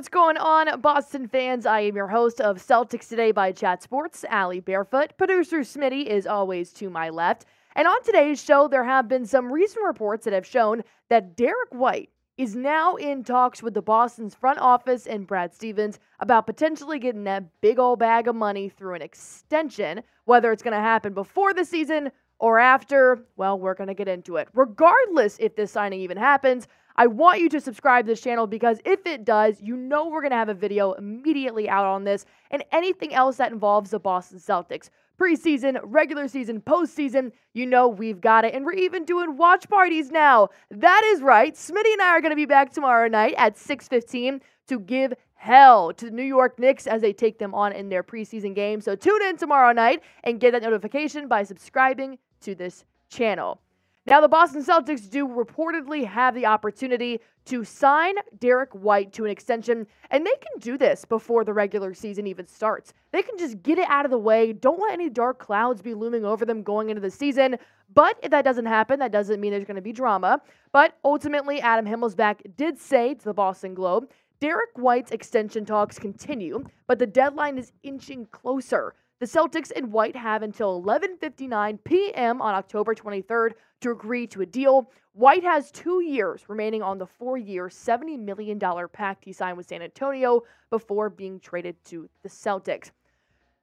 what's going on, Boston fans? I am your host of Celtics Today by Chat Sports, Allie Barefoot. Producer Smitty is always to my left. And on today's show, there have been some recent reports that have shown that Derrick White is now in talks with the Boston's front office and Brad Stevens about potentially getting that big old bag of money through an extension. Whether it's going to happen before the season or after, well, we're going to get into it. Regardless if this signing even happens, I want you to subscribe to this channel because if it does, you know we're going to have a video immediately out on this and anything else that involves the Boston Celtics. Preseason, regular season, postseason, you know we've got it. And we're even doing watch parties now. That is right. Smitty and I are going to be back tomorrow night at 6:15 to give hell to the New York Knicks as they take them on in their preseason game. So tune in tomorrow night and get that notification by subscribing to this channel. Now, the Boston Celtics do reportedly have the opportunity to sign Derrick White to an extension, and they can do this before the regular season even starts. They can just get it out of the way. Don't let any dark clouds be looming over them going into the season. But if that doesn't happen, that doesn't mean there's going to be drama. But ultimately, Adam Himmelsbach did say to the Boston Globe Derrick White's extension talks continue, but the deadline is inching closer. The Celtics and White have until 11:59 p.m. on October 23rd to agree to a deal. White has 2 years remaining on the 4-year, $70 million pact he signed with San Antonio before being traded to the Celtics.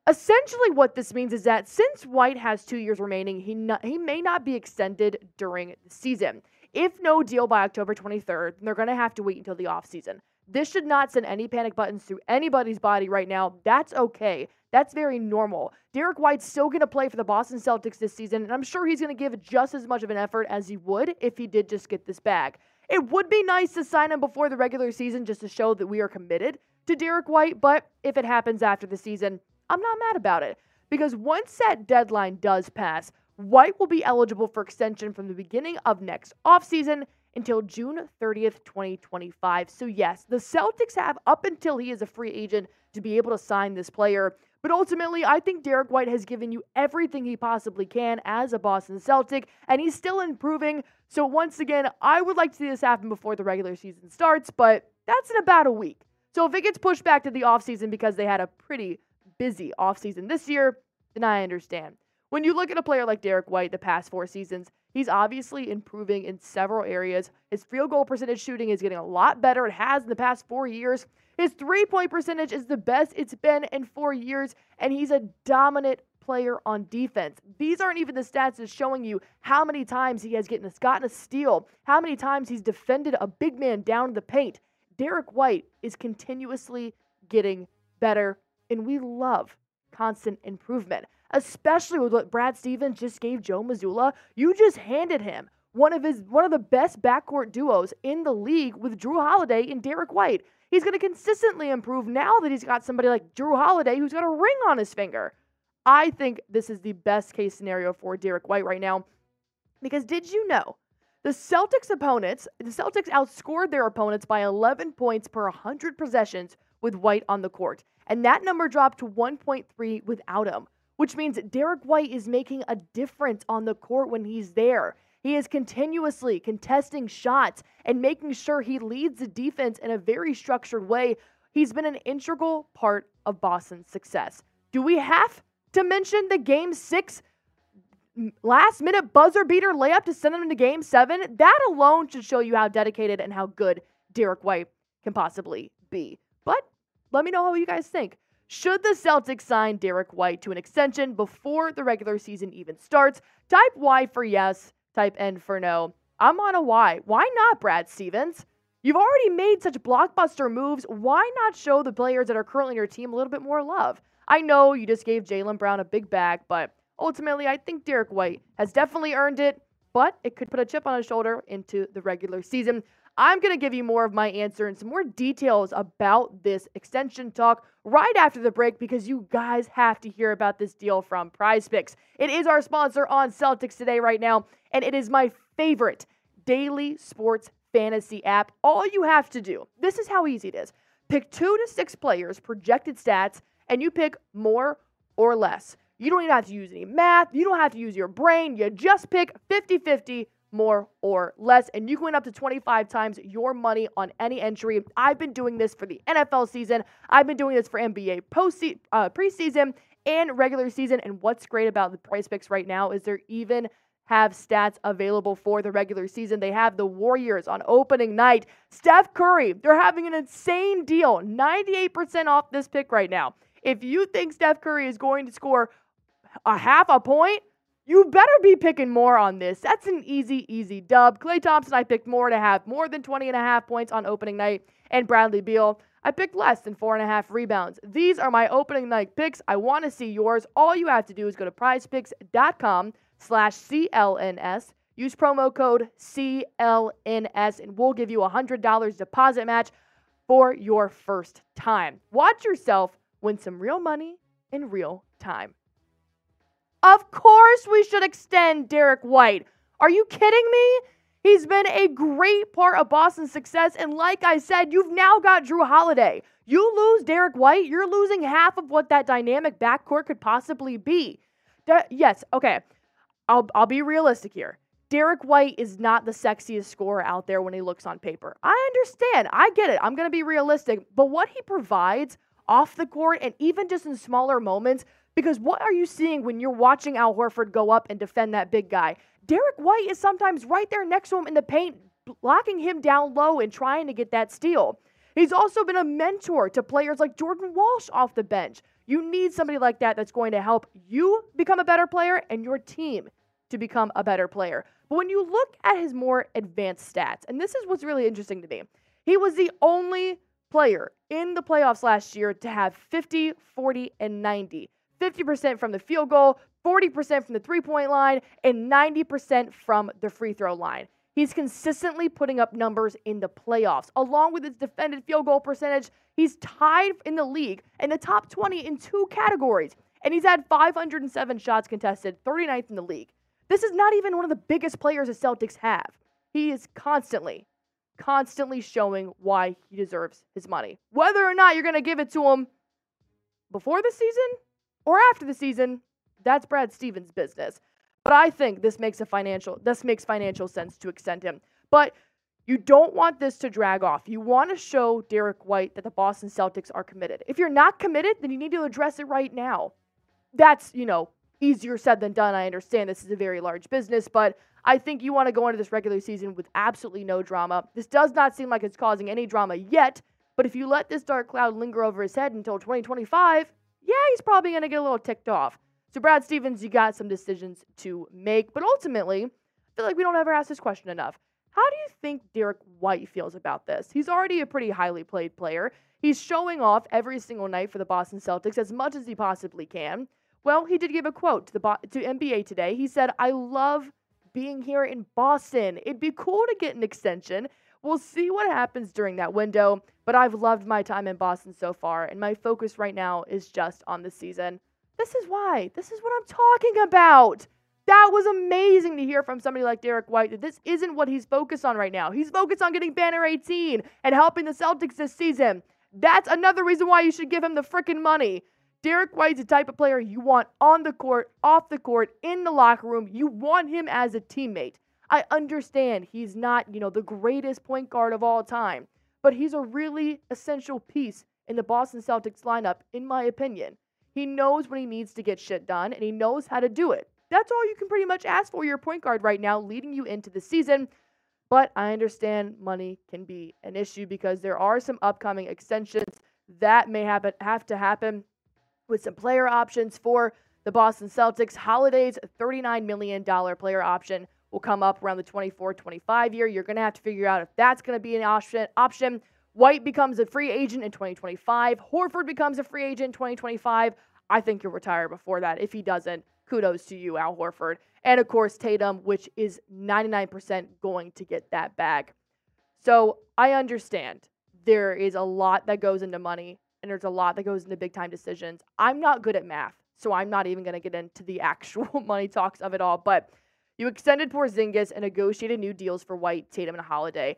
Essentially, what this means is that since White has two years remaining, he, not, he may not be extended during the season. If no deal by October 23rd, they're going to have to wait until the offseason. This should not send any panic buttons through anybody's body right now. That's okay. That's very normal. Derrick White's still going to play for the Boston Celtics this season, and I'm sure he's going to give just as much of an effort as he would if he did just get this bag. It would be nice to sign him before the regular season just to show that we are committed to Derrick White, but if it happens after the season, I'm not mad about it. Because once that deadline does pass, White will be eligible for extension from the beginning of next offseason until June 30th, 2025. So, yes, the Celtics have up until he is a free agent to be able to sign this player. But ultimately, I think Derrick White has given you everything he possibly can as a Boston Celtic, and he's still improving. So, once again, I would like to see this happen before the regular season starts, but that's in about a week. So, if it gets pushed back to the offseason because they had a pretty busy offseason this year, then I understand. When you look at a player like Derrick White the past four seasons, he's obviously improving in several areas. His field goal percentage shooting is getting a lot better. It has in the past four years. His three point percentage is the best it's been in four years, and he's a dominant player on defense. These aren't even the stats that's showing you how many times he has gotten, gotten a steal, how many times he's defended a big man down the paint. Derrick White is continuously getting better, and we love constant improvement, especially with what Brad Stevens just gave Joe Mazzulla. You just handed him one of his one of the best backcourt duos in the league with Jrue Holiday and Derrick White. He's going to consistently improve now that he's got somebody like Jrue Holiday who's got a ring on his finger. I think this is the best case scenario for Derrick White right now. Because did you know the Celtics opponents, the Celtics outscored their opponents by 11 points per 100 possessions with White on the court. And that number dropped to 1.3 without him, which means Derrick White is making a difference on the court when he's there. He is continuously contesting shots and making sure he leads the defense in a very structured way. He's been an integral part of Boston's success. Do we have to mention the game six last minute buzzer beater layup to send them into game seven? That alone should show you how dedicated and how good Derrick White can possibly be. But let me know how you guys think. Should the Celtics sign Derrick White to an extension before the regular season even starts? Type Y for yes type N for no. I'm on a Y. Why not, Brad Stevens? You've already made such blockbuster moves. Why not show the players that are currently in your team a little bit more love? I know you just gave Jaylen Brown a big bag, but ultimately, I think Derrick White has definitely earned it, but it could put a chip on his shoulder into the regular season. I'm going to give you more of my answer and some more details about this extension talk right after the break because you guys have to hear about this deal from Prize Picks. It is our sponsor on Celtics today, right now, and it is my favorite daily sports fantasy app. All you have to do, this is how easy it is pick two to six players, projected stats, and you pick more or less. You don't even have to use any math. You don't have to use your brain. You just pick 50 50 more or less. And you can win up to 25 times your money on any entry. I've been doing this for the NFL season. I've been doing this for NBA post uh, preseason and regular season. And what's great about the PrizePicks right now is they're even have stats available for the regular season. They have the Warriors on opening night. Steph Curry, they're having an insane deal. 98% off this pick right now. If you think Steph Curry is going to score a half a point, you better be picking more on this. That's an easy, easy dub. Klay Thompson, I picked more to have more than 20 and a half points on opening night. And Bradley Beal, I picked less than four and a half rebounds. These are my opening night picks. I want to see yours. All you have to do is go to prizepicks.com slash CLNS. Use promo code CLNS and we'll give you a $100 deposit match for your first time. Watch yourself win some real money in real time. Of course, we should extend Derrick White. Are you kidding me? He's been a great part of Boston's success. And like I said, you've now got Jrue Holiday. You lose Derrick White, you're losing half of what that dynamic backcourt could possibly be. yes, okay. I'll, I'll be realistic here. Derrick White is not the sexiest scorer out there when he looks on paper. I understand. I get it. I'm going to be realistic. But what he provides off the court and even just in smaller moments, because what are you seeing when you're watching Al Horford go up and defend that big guy? Derrick White is sometimes right there next to him in the paint, blocking him down low and trying to get that steal. He's also been a mentor to players like Jordan Walsh off the bench. You need somebody like that that's going to help you become a better player and your team to become a better player. But when you look at his more advanced stats, and this is what's really interesting to me, he was the only player in the playoffs last year to have 50, 40, and 90. 50% from the field goal, 40% from the three point line, and 90% from the free throw line. He's consistently putting up numbers in the playoffs. Along with his defended field goal percentage, he's tied in the league in the top 20 in two categories. And he's had 507 shots contested, 39th in the league. This is not even one of the biggest players the Celtics have. He is constantly, constantly showing why he deserves his money. Whether or not you're going to give it to him before the season or after the season, that's Brad Stevens' business. But I think this makes a financial this makes financial sense to extend him. But you don't want this to drag off. You want to show Derrick White that the Boston Celtics are committed. If you're not committed, then you need to address it right now. That's, you know, easier said than done. I understand this is a very large business, but I think you want to go into this regular season with absolutely no drama. This does not seem like it's causing any drama yet, but if you let this dark cloud linger over his head until 2025, yeah, he's probably going to get a little ticked off. So, Brad Stevens, you got some decisions to make, but ultimately, I feel like we don't ever ask this question enough. How do you think Derrick White feels about this? He's already a pretty highly played player. He's showing off every single night for the Boston Celtics as much as he possibly can. Well, he did give a quote to the to NBA today. He said, "I love being here in Boston. It'd be cool to get an extension. We'll see what happens during that window, but I've loved my time in Boston so far, and my focus right now is just on the season. This is why. This is what I'm talking about. That was amazing to hear from somebody like Derrick White that this isn't what he's focused on right now. He's focused on getting banner 18 and helping the Celtics this season. That's another reason why you should give him the freaking money. Derrick White's the type of player you want on the court, off the court, in the locker room. You want him as a teammate. I understand he's not, you know, the greatest point guard of all time, but he's a really essential piece in the Boston Celtics lineup, in my opinion. He knows when he needs to get shit done, and he knows how to do it. That's all you can pretty much ask for your point guard right now, leading you into the season. But I understand money can be an issue because there are some upcoming extensions that may have, have to happen with some player options for the Boston Celtics. Holiday's $39 million player option will come up around the 24 25 year. You're going to have to figure out if that's going to be an option. option. White becomes a free agent in 2025. Horford becomes a free agent in 2025. I think he'll retire before that. If he doesn't, kudos to you, Al Horford. And of course, Tatum, which is 99% going to get that bag. So I understand there is a lot that goes into money and there's a lot that goes into big time decisions. I'm not good at math, so I'm not even going to get into the actual money talks of it all. But you extended Porzingis and negotiated new deals for White, Tatum, and Holiday.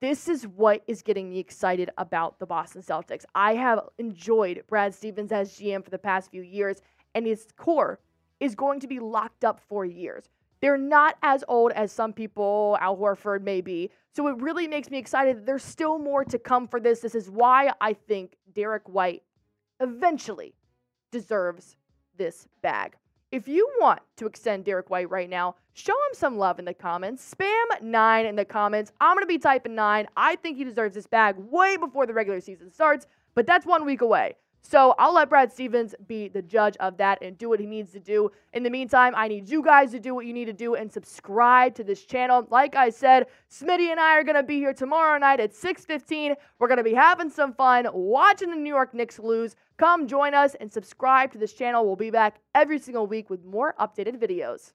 This is what is getting me excited about the Boston Celtics. I have enjoyed Brad Stevens as GM for the past few years, and his core is going to be locked up for years. They're not as old as some people, Al Horford may be. So it really makes me excited that there's still more to come for this. This is why I think Derrick White eventually deserves this bag. If you want to extend Derrick White right now, show him some love in the comments. Spam nine in the comments. I'm going to be typing nine. I think he deserves this bag way before the regular season starts, but that's one week away. So I'll let Brad Stevens be the judge of that and do what he needs to do. In the meantime, I need you guys to do what you need to do and subscribe to this channel. Like I said, Smitty and I are going to be here tomorrow night at 6:15. We're going to be having some fun watching the New York Knicks lose. Come join us and subscribe to this channel. We'll be back every single week with more updated videos.